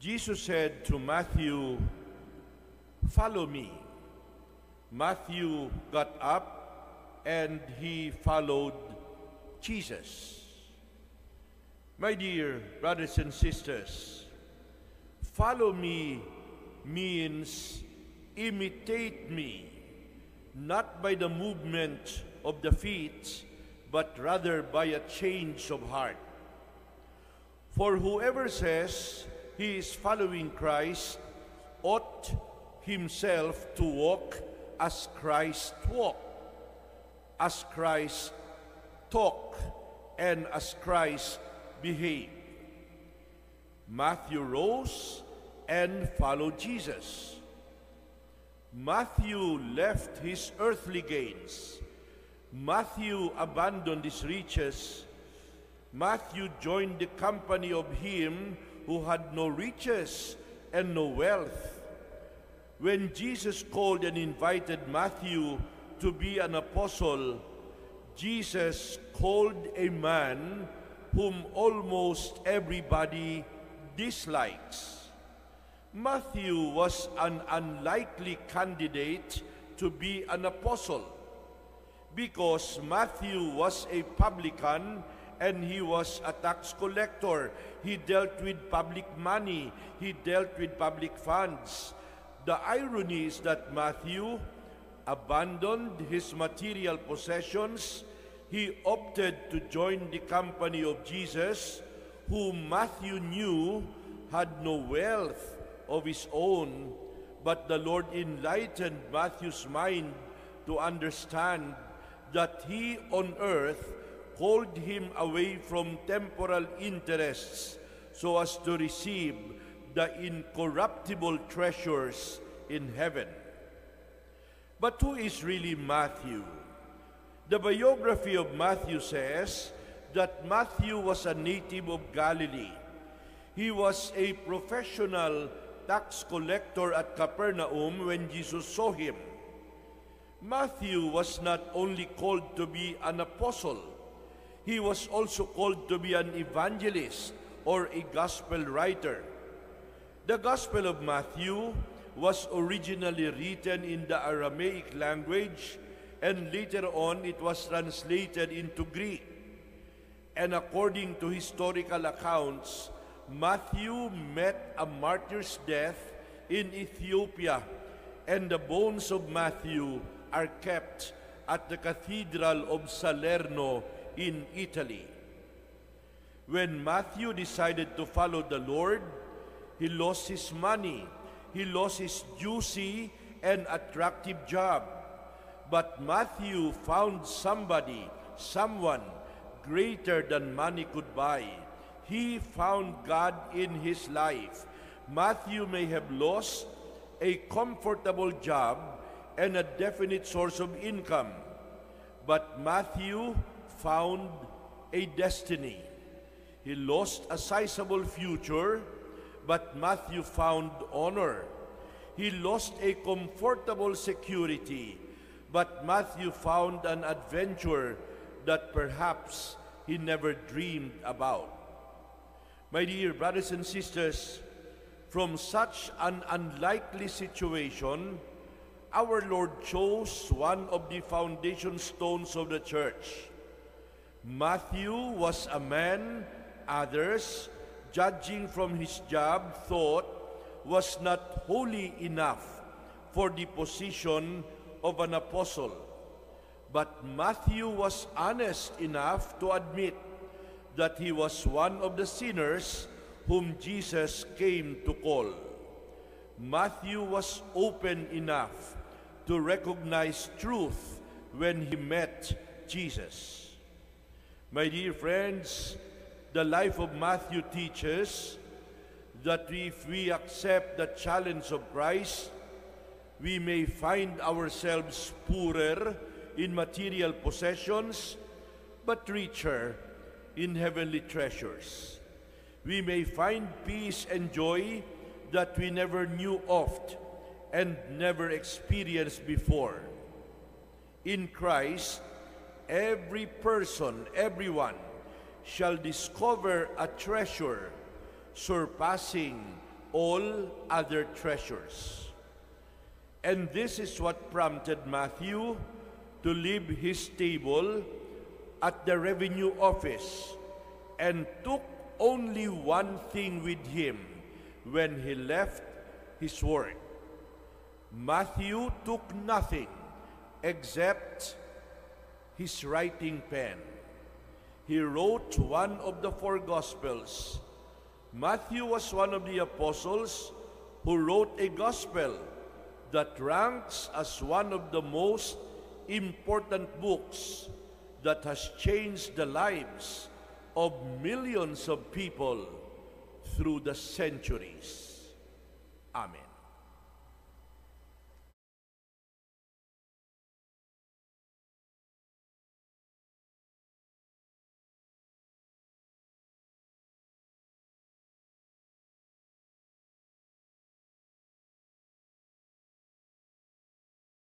Jesus said to Matthew, Follow me. Matthew got up and he followed Jesus. My dear brothers and sisters, follow me means imitate me, not by the movement of the feet, but rather by a change of heart. For whoever says he is following Christ ought himself to walk as Christ walked, as Christ talked, and as Christ behaved. Matthew rose and followed Jesus. Matthew left his earthly gains. Matthew abandoned his riches. Matthew joined the company of him who had no riches and no wealth. When Jesus called and invited Matthew to be an apostle, Jesus called a man whom almost everybody dislikes. Matthew was an unlikely candidate to be an apostle because Matthew was a publican and he was a tax collector. He dealt with public money, he dealt with public funds. The irony is that Matthew abandoned his material possessions. He opted to join the company of Jesus, whom Matthew knew had no wealth of his own, but the Lord enlightened Matthew's mind to understand that he on earth called him away from temporal interests so as to receive the incorruptible treasures in heaven. But who is really Matthew? The biography of Matthew says that Matthew was a native of Galilee. He was a professional tax collector at Capernaum when Jesus saw him. Matthew was not only called to be an apostle, he was also called to be an evangelist or a gospel writer. The Gospel of Matthew was originally written in the Aramaic language and later on it was translated into Greek. And according to historical accounts, Matthew met a martyr's death in Ethiopia, and the bones of Matthew are kept at the Cathedral of Salerno in Italy. When Matthew decided to follow the Lord, he lost his money, he lost his juicy and attractive job. But Matthew found somebody, someone greater than money could buy. He found God in his life. Matthew may have lost a comfortable job and a definite source of income, but Matthew found a destiny. He lost a sizable future, but Matthew found honor. He lost a comfortable security, but Matthew found an adventure that perhaps he never dreamed about. My dear brothers and sisters, from such an unlikely situation, our Lord chose one of the foundation stones of the church. Matthew was a man others, judging from his job, thought was not holy enough for the position of an apostle. But Matthew was honest enough to admit that he was one of the sinners whom Jesus came to call. Matthew was open enough to recognize truth when he met Jesus. My dear friends, the life of Matthew teaches that if we accept the challenge of Christ, we may find ourselves poorer in material possessions, but richer in heavenly treasures. We may find peace and joy that we never knew of and never experienced before. In Christ, every person, everyone, shall discover a treasure surpassing all other treasures. And this is what prompted Matthew to leave his table at the revenue office and took only one thing with him when he left his work. Matthew took nothing except his writing pen. He wrote one of the four Gospels. Matthew was one of the apostles who wrote a gospel that ranks as one of the most important books that has changed the lives of millions of people through the centuries. Amen.